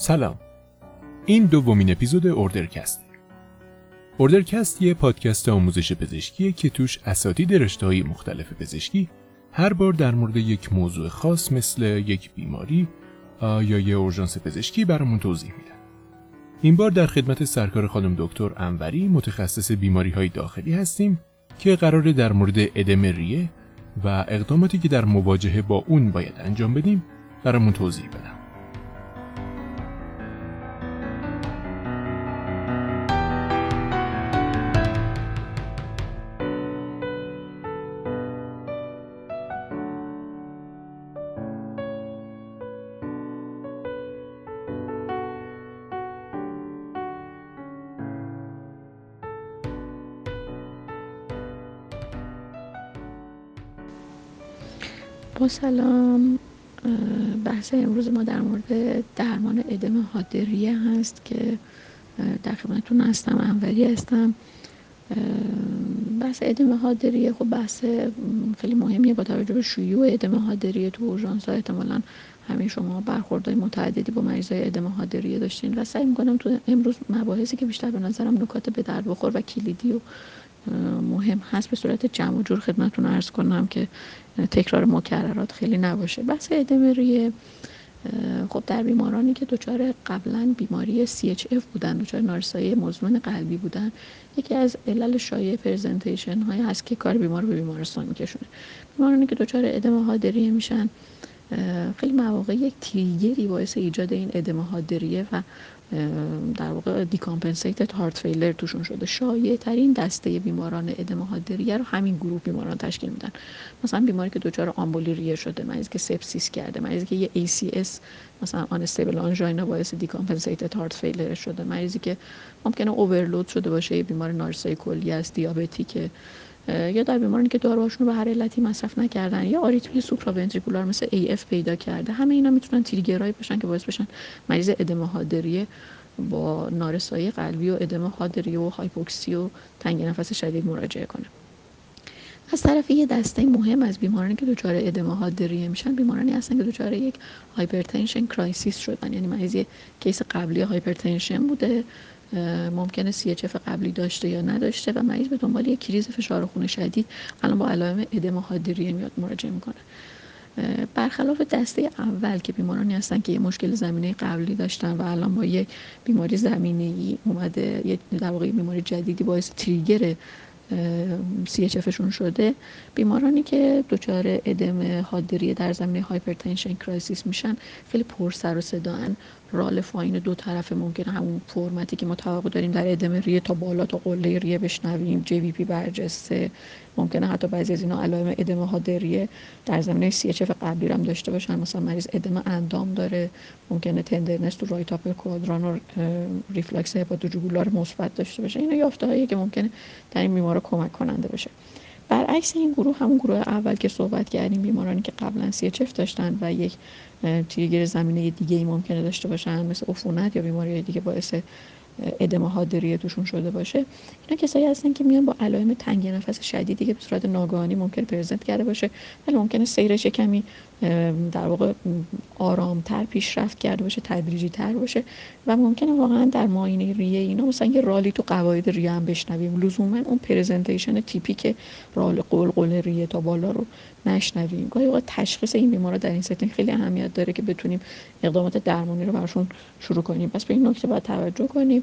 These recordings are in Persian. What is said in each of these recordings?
سلام این دومین اپیزود اوردرکست اوردرکست یه پادکست آموزش پزشکیه که توش اساتید رشته های مختلف پزشکی هر بار در مورد یک موضوع خاص مثل یک بیماری یا یه اورژانس پزشکی برامون توضیح میدن. این بار در خدمت سرکار خانم دکتر انوری متخصص بیماری های داخلی هستیم که قراره در مورد ادم ریه و اقداماتی که در مواجهه با اون باید انجام بدیم برامون توضیح بدم. سلام بحث امروز ما در مورد درمان ادم حادریه هست که در خدمتتون هستم انوری هستم. بحث ادم حادریه خب بحث خیلی مهمیه با توجه به شیوع ادم حادریه تو اورژانس ها. احتمالا همه شما برخوردهای متعددی با مریضای ادم حادریه داشتین. و سعی می‌کنم تو امروز مباحثی که بیشتر به نظرم نکات به درد بخور و کلیدی و مهم هست به صورت جمع و جور خدمتتون ارز کنم که تکرار مکررات خیلی نباشه. بحث ادم ریه خب در بیمارانی که دچار قبلا بیماری CHF بودن دچار نارسایی مزمن قلبی بودن یکی از علل شایع پرزنتیشن های هست که کار بیمار به بیمارستان میکشونه. بیمارانی که دچار ادم حادریه میشن خیلی مواقع یک تریگری باعث ایجاد این ادم حادریه و در واقع decompensated heart failure توشون شده. شایع ترین دسته بیماران ادم حاد ریه رو همین گروه بیماران تشکیل میدن. مثلا بیماری که دچار آمبولی ریه شده مریضی که sepsis کرده مریضی که یه ACS مثلا unstable angina باعث decompensated heart failure شده. مریضی که ممکنه overload شده باشه یه بیمار نارسایی کلیه است دیابتیکه. یا در بیمارانی که داروهاشون رو به هر علتی مصرف نکردن یا آریتمی supraventricular مثل AF پیدا کرده همه اینا می‌تونن trigger ایی باشن که باعث بشن مریض ادم حاد ریه با نارسایی قلبی و ادم حاد ریه و هایپوکسی و تنگ نفس شدید مراجعه کنه. از طرف یه دسته مهم از بیمارانی که دچار ادم حاد ریه میشن بیمارانی هستن که دچار یک hypertension crisis شدن یعنی مریض case قبلی hypertension بوده. ممکنه CHF قبلی داشته یا نداشته و مریض به دنبال یک کریز فشار خون شدید الان با علائم ادم حاد ریه میاد مراجعه می‌کنه. برخلاف دسته اول که بیمارانی هستن که یه مشکل زمینه قبلی داشتن و الان با یک بیماری زمینه ای اومده یه در واقع بیماری جدیدی باعث trigger CHF شون شده بیمارانی که دچار ادم حاد ریه در زمینه hypertension crisis میشن خیلی پر سر و صدان رال fine دو طرفه ممکنه همون فرمتی که ما توقع داریم در ادم ریه تا بالا تا قله ریه بشنویم JVP برجسته ممکنه حتی بعضی از اینا علائم ادم حاد ریه در زمینه CHF قبلی هم داشته باشن. مثلا مریض ادم اندام داره ممکنه tenderness تو right upper quadrant و reflex hepatojugular مثبت داشته باشه. اینا یافته هایی که ممکنه در این بیمار کمک کننده باشه. برعکس این گروه همون گروه اول که صحبت کردیم بیمارانی که قبلا CHF داشتن و یک trigger زمینه دیگه ای ممکنه داشته باشن مثل عفونت یا بیماری دیگه باعث ادم حادریه توشون شده باشه. اینا کسایی هستن که میان با علائم تنگ نفس شدیدی که به صورت ناگهانی ممکن پرزنت کرده باشه. ولی ممکنه سیرش کمی در واقع آرامتر پیشرفت کرده باشه تدریجی تر باشه و ممکنه واقعا در معاینه ریه اینا مثلا یه رالی تو قواعد ریه هم بشنویم. لزوما اون پرزنتیشن تیپیک رال قلقل ریه تا بالا رو نشنویم. گاهی اوقات تشخیص این بیمارا در این ستین خیلی اهمیت داره که بتونیم اقدامات درمانی رو براشون شروع کنیم. پس به این نکته باید توجه کنیم.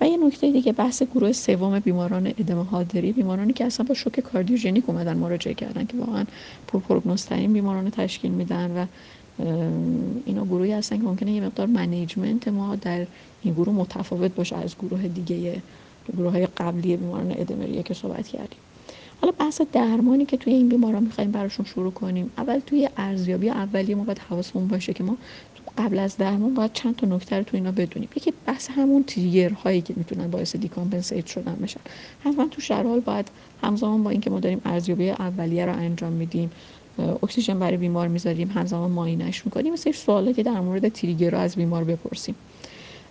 و یه نکته دیگه بحث گروه سوم بیماران ادم حادری بیمارانی که اصلا با شوک کاردیوژنیک اومدن مراجعه کردن که واقعا پر ترین بیماران تشکیل میدن و اینا گروهی هستن که ممکنه یه مقدار منیجمنت ما در این گروه متفاوت باشه از گروه دیگه گروه های قبلی بیماران ادمریه که صحبت کردیم. حالا بحث درمانی که توی این بیماران می‌خوایم براشون شروع کنیم. اول توی ارزیابی اولیه ما باید حواسمون باشه که ما قبل از درمان باید چند تا نکته رو تو اینا بدونیم. یکی بحث همون trigger هایی که می‌تونن باعث decompensate شدن بشن. حتما تو شرح حال باید همزمان با اینکه ما داریم ارزیابی اولیه رو انجام میدیم اکسیژن برای بیمار می‌ذاریم همزمان معاینش می‌کنیم یه سری سوالا که در مورد trigger از بیمار بپرسیم.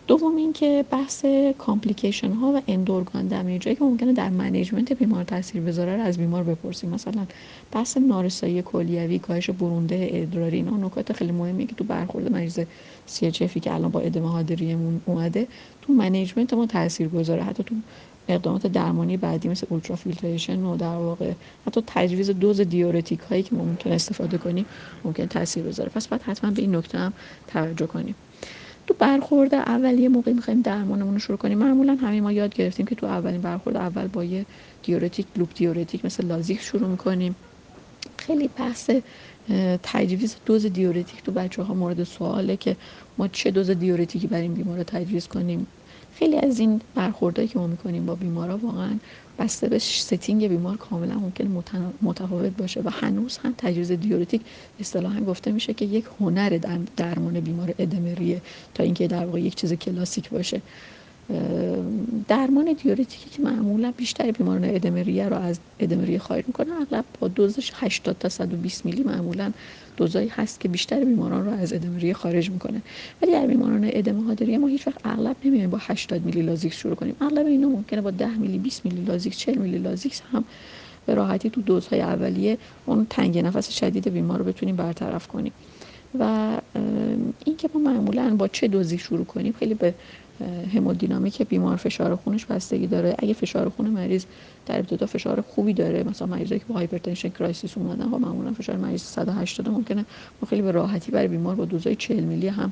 دوم اینکه بحث complication ها و end organ damage. که ممکنه در management بیمار تاثیر بذاره رو از بیمار بپرسیم. مثلا بحث نارسایی کلیوی کاهش برونده ادراری اینا نکات خیلی مهمی که تو برخورد مریض CHF که الان با ادم حاد ریه‌مون اومده تو management ما تاثیر گذاره. حتی تو اقدامات درمانی بعدی مثل ultrafiltration و در واقع حتی تجویز دوز diuretic هایی که ما ممکن استفاده کنیم ممکن تاثیر بذاره. پس باید حتما به این نکته هم توجه کنیم. تو برخورد اولیه موقعی می‌خوایم درمانمون رو شروع کنیم. معمولا همه ما یاد گرفتیم که تو اولین برخورد اول با یه diuretic، loop diuretic مثل لازیکس شروع می‌کنیم. خیلی بحث تجویز دوز diuretic تو بچه ها مورد سواله که ما چه دوز diuretic ی برای این بیمار تجویز کنیم. خیلی از این برخوردهایی که ما می‌کنیم با بیمارا واقعا بسته به setting بیمار کاملا ممکن متفاوت باشه و هنوز هم تجویز diuretic اصطلاحا گفته میشه که یک هنر در درمان بیمار ادم ریه تا اینکه در واقع یک چیز کلاسیک باشه. درمان دیورتیکی که معمولا بیشتر بیماران ادمریه رو از ادمریه خارج می‌کنه اغلب با دوزش 80 تا 120 میلی معمولا دوزایی هست که بیشتر بیماران رو از ادمریه خارج می‌کنه. ولی در بیماران ادمه هادریه ما هیچ وقت اغلب نمیایم با 80 میلی لازیکس شروع کنیم. اغلب اینا ممکنه با 10 میلی 20 میلی لازیکس 40 میلی لازیکس هم به راحتی تو دوزهای اولیه اون تنگ نفس شدید بیمار رو بتونیم برطرف کنیم. و اینکه ما معمولا با چه دوزی شروع کنیم خیلی به همودینامیک بیمار فشار خونش بستگی داره. اگه فشار خون مریض در ابتدا فشار خوبی داره مثلا مریضایی که با hypertension crisis اومدن و معمولا فشار مریض 180 ممکنه ما خیلی به راحتی برای بیمار با دوزای 40 میلی هم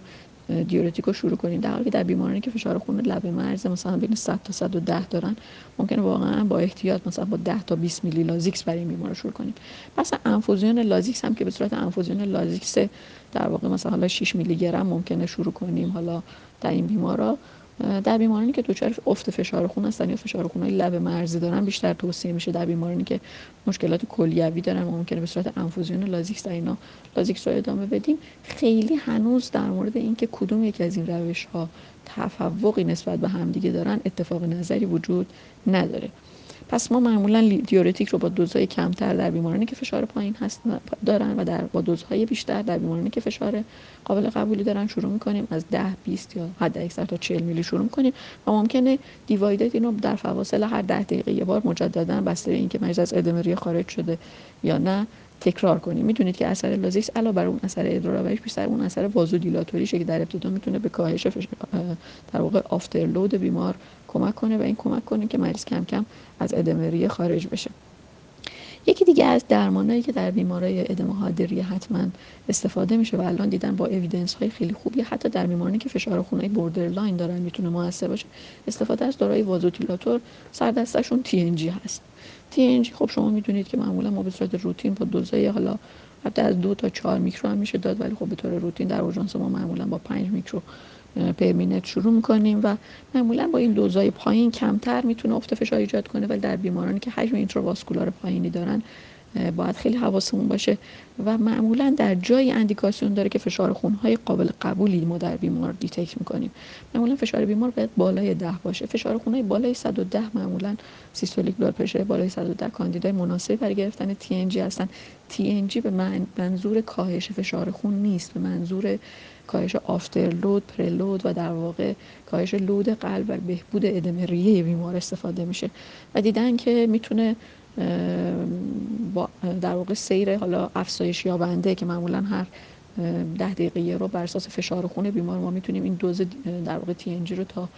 diuretic رو شروع کنیم. در حالی که در بیمارانی که فشار خون لبه مرز مثلا بین 100 تا 110 دارن ممکنه واقعا با احتیاط مثلا با 10 تا 20 میلی لازیکس برای این بیمار رو شروع کنیم. پس انفوزیون لازیکس هم که به صورت انفوزیون لازیکس در واقع مثلا حالا 6 میلی گرم ممکنه شروع کنیم حالا در این بیمارا. در بیمارانی که دچار افت فشار خون هستن یا فشار خون لب مرزی دارن بیشتر توصیه میشه در بیمارانی که مشکلات کلیوی دارن ممکنه به صورت انفوزیون لازیکس در اینا لازیکس رو ادامه بدیم. خیلی هنوز در مورد اینکه کدوم یکی از این روش ها تفوقی نسبت به همدیگه دارن اتفاق نظری وجود نداره. پس ما معمولا دیورتیک رو با دوزهای کمتر در بیمارانی که فشار پایین هست دارن و در با دوزهای بیشتر در بیمارانی که فشار قابل قبولی دارن شروع می‌کنیم. از 10 20 یا حد اکثر تا 40 میلی شروع می‌کنیم. و ممکنه دیوایدت اینو در فواصل هر 10 دقیقه یه بار مجددا بسته به اینکه مریض از خارج شده یا نه تکرار کنیم. می‌دونید که اثر لازیکس علاوه بر اون اثر ادرار بیشتر اون اثر وازودیلاتوریشه که در ابتدا می‌تونه به کاهش در واقع afterload بیمار کمک کنه و این کمک کنه که مریض کم کم از ادم ریه خارج بشه. یکی دیگه از درمانایی که در بیمارای ادم حاد ریه حتما استفاده میشه و الان دیدن با evidence های خیلی خوبی حتی در بیمارانی که فشار خونای borderline دارن می‌تونه موثر باشه استفاده از داروی vasodilator سردستشون TNG هست. جی خب شما می‌دونید که معمولا ما به صورت روتین با دوزای حالا حتی از دو تا چهار میکرو هم میشه داد ولی خب به طور روتین در اورژانس ما معمولا با 5 میکرو per minute شروع می‌کنیم و معمولا با این دوزای پایین کمتر می‌تونه افت فشار ایجاد کنه ولی در بیمارانی که حجم intravascular پایینی دارن باید خیلی حواسمون باشه و معمولا در جای اندیکاسیون داره که فشار خونهای قابل قبولی ما در بیمار detect می‌کنیم. معمولا فشار بیمار باید بالای ده باشه. فشار خونهای بالای 110 معمولا systolic blood pressure بالای 110 کاندیدای مناسبی برای گرفتن TNG هستن. TNG به منظور کاهش فشار خون نیست به منظور کاهش آفترلود پرلود و در واقع کاهش لود قلب و بهبود ادمه ریه بیمار استفاده میشه. و دیدن که می‌تونه با در واقع سیر حالا افزایش یابنده که معمولا هر ده دقیقه رو بر اساس فشار خون بیمار ما می‌تونیم این دوز در واقع تی رو تا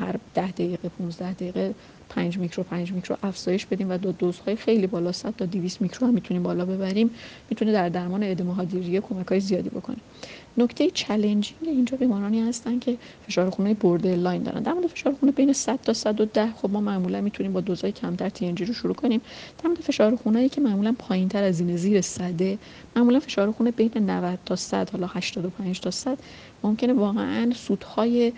هر ده دقیقه 15 دقیقه 5 میکرو 5 میکرو افزایش بدیم و دو دوزهای خیلی بالا 100 تا 200 میکرو هم می‌تونیم بالا ببریم. می‌تونه در درمان ادم حاد ریه کمک های زیادی بکنه. نکته challenging اینجا بیمارانی هستن که فشار خونه borderline دارن. در مورد فشار خونه بین 100 تا 110 خب ما معمولا می‌تونیم با دوزهای کمتر TNG رو شروع کنیم. در مورد فشار خونه که معمولا پایین تر از این زیر 100 معمولا فشار خونه بین 90 تا 100 حالا 85 تا 100 ممکنه واقعا سودهای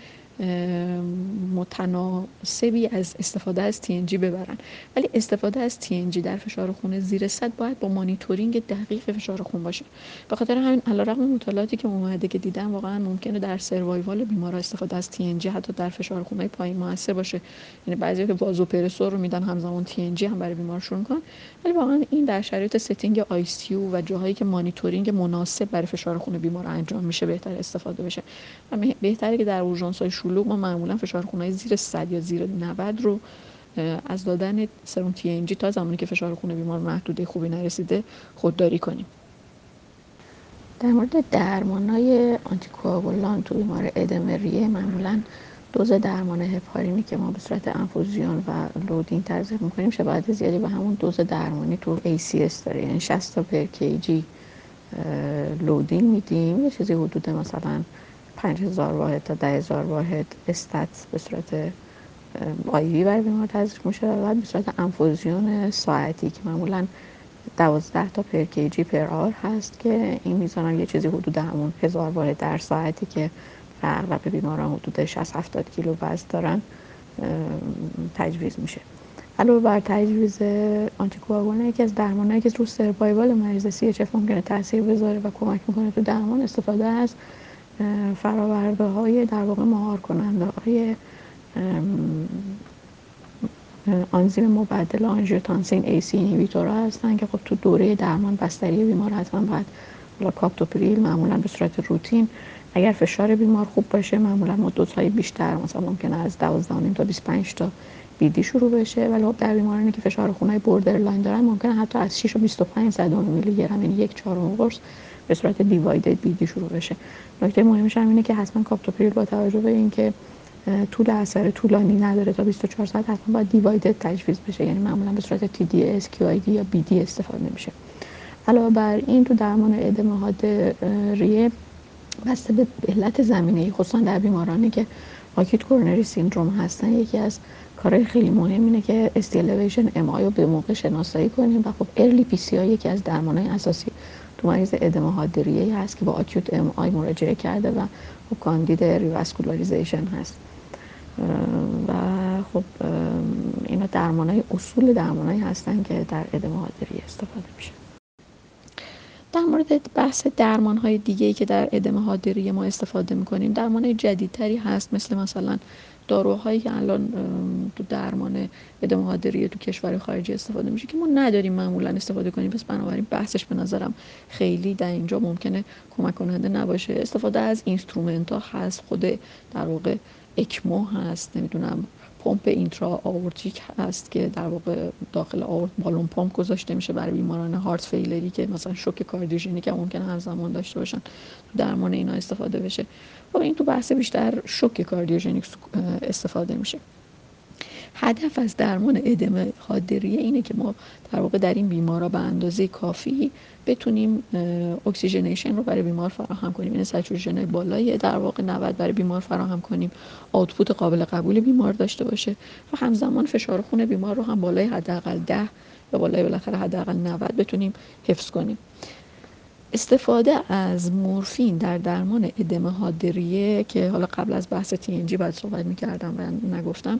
متناسبی از استفاده از TNG ببرن. ولی استفاده از TNG در فشار خون زیر 100 باید با مانیتورینگ دقیق فشار خون باشه. به خاطر همین علیرغم مطالعاتی که اومده که دیدن واقعا ممکنه در survival بیمارا استفاده از TNG حتی در فشار خون پایین موثر باشه. یعنی بعضی که vasopressor رو میدن همزمان TNG هم برای بیمار شروع کن ولی واقعا این در شرایط setting ICU و جاهایی که مانیتورینگ مناسب برای فشار خون بیمار انجام میشه بهتر استفاده بشه. و بهتره که در اورژانس شلوغ ما معمولا فشار خونهای زیر 100 یا زیر 90 رو از دادن سرم تی جی تا زمانی که فشار خون بیمار محدوده خوبی نرسیده خودداری کنیم. در مورد درمان های آنتیکواغولان تو بیمار ادم ریه معمولا دوز درمان هپارینی که ما به صورت انفوزیون و لودین تزریق می‌کنیم شباهت زیادی به همون دوز درمانی تو ACS داره. یعنی 60 تا پر کیجی لودین میدیم. یه چیزی حدود مثلا 5000 واحد تا 10000 واحد استات به صورت آیوی برای بیمار تزریق میشه و به صورت انفوزیون ساعتی که معمولا 12 تا پر کیجی پر آر هست که این میزان یه چیزی حدود همون هزار واحد در ساعتی که اغلب بیماران حدود 60 70 کیلو وزن دارن تجویز میشه. علاوه بر تجویز آنتیکواگولان یکی از درمانهایی که رو سروایوال مریض سی اچ ممکنه تاثیر بذاره و کمک می‌کنه تو درمان استفاده از فراورده های در واقع مهار کننده های آنزیم مبدل آنژیوتانسین ACE inhibitor هستن که خب تو دوره درمان بستری بیمار حتما باید حالا کاپتوپریل معمولا به صورت روتین اگر فشار بیمار خوب باشه معمولا ما دوزهای بیشتر مثلا ممکنه از 12 تا 25 تا BD شروع بشه. ولی خب در بیمارانی که فشار خونای borderline دارن ممکنه حتی از 6 و 25 صدم میلی گرم یعنی یک چهارم قرص به صورت divided BD شروع بشه. نکته مهمش هم اینه که حتما کاپتوپریل با توجه به اینکه طول اثر طولانی نداره تا 24 ساعت حتما باید دیوایدد تجویز بشه. یعنی معمولا به صورت TDS, QID یا BD استفاده میشه. علاوه بر این تو درمان ادم حاد ریه بسته به علت زمینه خصوصا در بیمارانی که acute coronary syndrome هستن یکی از کارهای خیلی مهم اینه که ST elevation MI رو به موقع شناسایی کنیم و خب early PCI یکی از درمانهای اساسی تو مریض ادم حاد ریه هست که با acute MI مراجعه کرده و خب کاندید revascularization هست. و خب اینا درمانهای اصول درمانهایی هستن که در ادم حاد ریه استفاده میشه. در مورد بحث درمان های دیگه ای که در ادم حاد ریه ما استفاده می‌کنیم درمان های جدیدتری هست مثل مثلا داروهایی که الان تو درمان ادم حاد ریه تو کشور خارجی استفاده میشه که ما نداریم معمولا استفاده کنیم. پس بنابراین بحثش به نظرم خیلی در اینجا ممکنه کمک کننده نباشه. استفاده از instrument ها هست خود در واقع ECMO هست نمی‌دونم. پمپ intra-aortic هست که در واقع داخل آورت balloon pump گذاشته میشه برای بیماران heart failure ی که مثلا شوک کاردیوژنیک که ممکنه همزمان داشته باشن درمان اینا استفاده بشه. و این تو بحث بیشتر شوک کاردیوژنیک استفاده میشه. هدف از درمان ادم حاد ریه اینه که ما در واقع در این بیمارا به اندازه کافی بتونیم oxygenation رو برای بیمار فراهم کنیم. این saturation بالایی در واقع 90 برای بیمار فراهم کنیم. output قابل قبول بیمار داشته باشه. و همزمان فشار خون بیمار رو هم بالای حداقل 10 یا بالای بالاخره حداقل 90 بتونیم حفظ کنیم. استفاده از مورفین در درمان ادم حاد ریه که حالا قبل از بحث TNG باید صحبت می‌کردم و نگفتم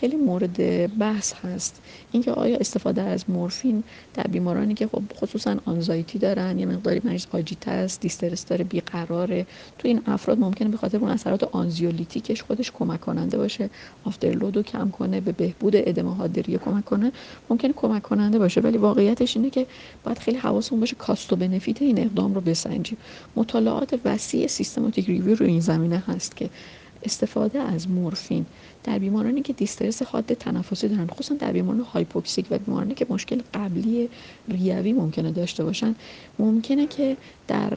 خیلی مورد بحث هست. اینکه آیا استفاده از مورفین در بیمارانی که خب خصوصا anxiety دارن یه مقداری مریض agitated است distress داره بیقراره تو این افراد ممکنه به خاطر اون اثرات anxiolytic ش خودش کمک کننده باشه afterload رو کم کنه به بهبود ادم حاد ریه کمک کنه ممکنه کمک کننده باشه. ولی واقعیتش اینه که باید خیلی حواسمون باشه cost و benefit این اقدام رو بسنجیم. مطالعات وسیع systematic review رو این زمینه هست که استفاده از مورفین در بیمارانی که distress حاد تنفسی دارن خصوصا در بیماران hypoxic و بیمارانی که مشکل قبلی ریوی ممکنه داشته باشن ممکنه که در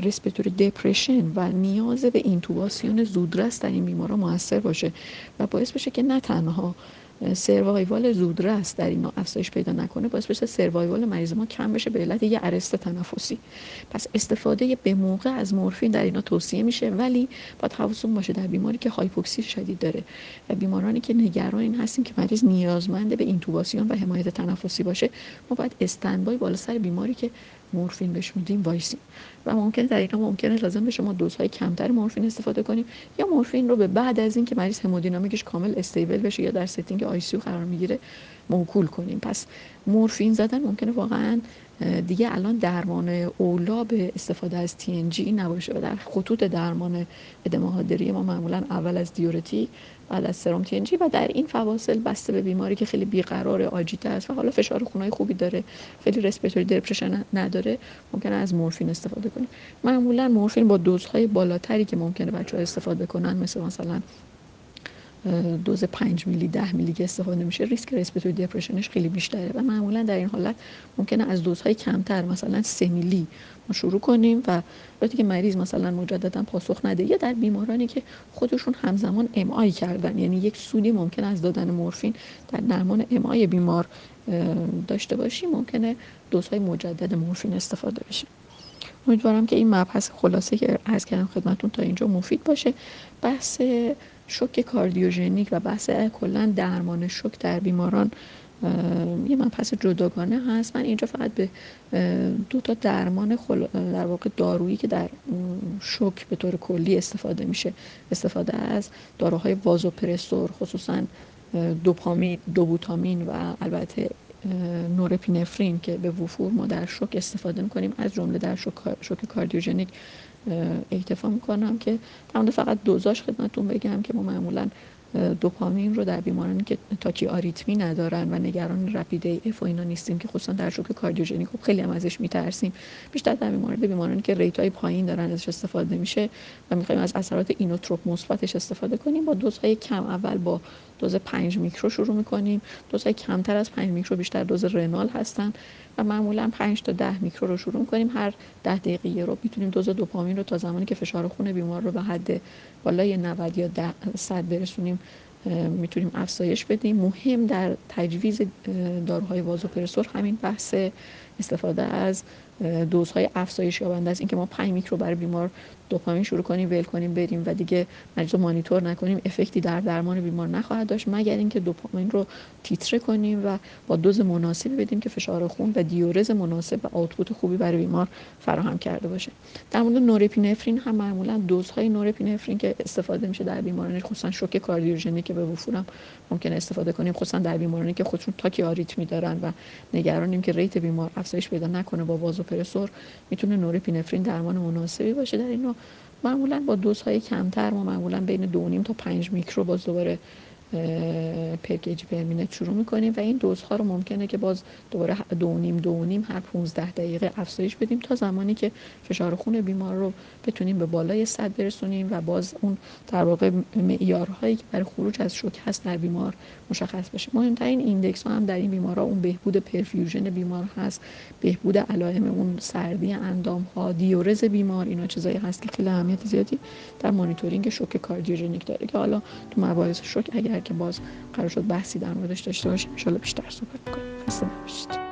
respiratory depression و نیاز به اینتوباسیون زودرس در این بیماران موثر باشه و باعث بشه که نه تنها survival زودرس در اینا افزایش پیدا نکنه باعث بشه survival مریض ما کم بشه به علت یه arrest تنفسی. پس استفاده به موقع از مورفین در اینا توصیه میشه ولی باید حواستون باشه در بیماری که هایپوکسی شدید داره و بیمارانی که نگران این هستیم که مریض نیازمنده به اینتوباسیون و حمایت تنفسی باشه ما باید standby بالا سر بیماری که مورفین بهش میدیم وایسیم. و ممکن در اینا ممکنه لازم باشه ما دوزهای کمتر مورفین استفاده کنیم یا مورفین رو به بعد از اینکه مریض همودینامیکش کامل stable بشه یا در setting آی قرار می‌گیره موکول کنیم. پس مورفین زدن ممکنه واقعا دیگه الان درمان اولا به استفاده از TNG نباشه و در خطوط درمان ادمه ما معمولا اول از دیورتی بعد از سرم TNG و در این فواصل بسته به بیماری که خیلی بیقرار آجیت است و حالا فشار خونای خوبی داره خیلی رسپیتوری دپرشن نداره ممکنه از مورفین استفاده کنیم. معمولا مورفین با دوزهای بالاتری که ممکنه بچه ها استفاده کنن مثل مثلا دوز 5 میلی 10 میلی که استفاده میشه ریسک رسپیتوری دپرشنش خیلی بیشتره و معمولا در این حالت ممکنه از دوزهای کمتر مثلا 3 میلی ما شروع کنیم و وقتی که مریض مثلا مجددا پاسخ نده یا در بیمارانی که خودشون همزمان ام آی کردن یعنی یک سودی ممکن از دادن مورفین در درمان ام آی بیمار داشته باشیم ممکنه دوزهای مجدد مورفین استفاده بشه. امیدوارم که این مبحث خلاصه که عرض کردم خدمتون تا اینجا مفید باشه. بحث شوک کاردیوژنیک و بحث کلا درمان شوک در بیماران یه مبحث جداگانه هست. من اینجا فقط به دو تا درمان خل... در واقع دارویی که در شوک به طور کلی استفاده میشه استفاده از داروهای وازوپرسور خصوصا دوپامین دوبوتامین و البته نورپینفرین که به وفور ما در شوک استفاده می‌کنیم. از جمله در شوک, شوک کاردیوژنیک اکتفا می‌کنم که در فقط دوزاش خدمتون بگم که ما معمولا دوپامین رو در بیمارانی که تاکی آریتمی ندارن و نگران rapid AF و اینا نیستیم که خصوصا در شوک کاردیوژنیک خب خیلی هم ازش میترسیم. بیشتر در بیماران بیمارانی که rate های پایین دارن ازش استفاده میشه و می‌خوایم از اثرات inotrope مثبتش استفاده کنیم با دوزهای کم اول با دوز 5 میکرو شروع می‌کنیم. دوزهای کمتر از 5 میکرو بیشتر دوز renal هستن و معمولا 5 تا 10 میکرو رو شروع کنیم هر 10 دقیقه رو می‌تونیم دوز دوپامین رو تا زمانی که فشار خون بیمار رو به حد بالای 90 یا 100 برسونیم می‌تونیم افزایش بدیم. مهم در تجویز داروهای وازوپرسور همین بحث استفاده از دوزهای افزایش یابنده است. اینکه ما 5 میکرو برای بیمار دوپامین شروع کنیم ول کنیم بریم و دیگه مریض رو مانیتور نکنیم. افکتی در درمان بیمار نخواهد داشت مگر اینکه دوپامین رو تیتره کنیم و با دوز مناسبی بدیم که فشار خون و دیورز مناسب و آوتپوت خوبی برای بیمار فراهم کرده باشه. در مورد نورپینفرین هم معمولا دوزهای نورپینفرین که استفاده میشه در بیماران خصوصا شوک کاردیوژنیک که به وفورم ممکن استفاده کنیم خصوصا در بیمارانی که خودشون تاکی آریتمی دارن و نگرانیم که ریت بیمار افزایش پیدا نکنه با وازوپرسور می‌تونه نورپینفرین درمان مناسبی باشه. در این معمولا با دوزهای کمتر ما معمولا بین دو تا 5 میکرو باز دوباره per kg per minute شروع می‌کنیم و این دوزها رو ممکنه که باز دوباره دو نیم دو نیم هر 15 دقیقه افزایش بدیم تا زمانی که فشار خون بیمار رو بتونیم به بالای 100 برسونیم و باز اون در واقع معیارهایی که برای خروج از شوک هست در بیمار مشخص بشه. مهمترین index ها هم در این بیمارها اون بهبود perfusion بیمار هست بهبود علائم اون سردی اندام ها دیورز بیمار اینا چیزایی هست که خیلی اهمیت زیادی در مانیتورینگ شوک کاردیوژنیک داره که حالا تو مباحث شوک اگر که باز قرار شد بحثی در موردش داشته باشیم. ان بیشتر صحبت کنیم خسته نباشید.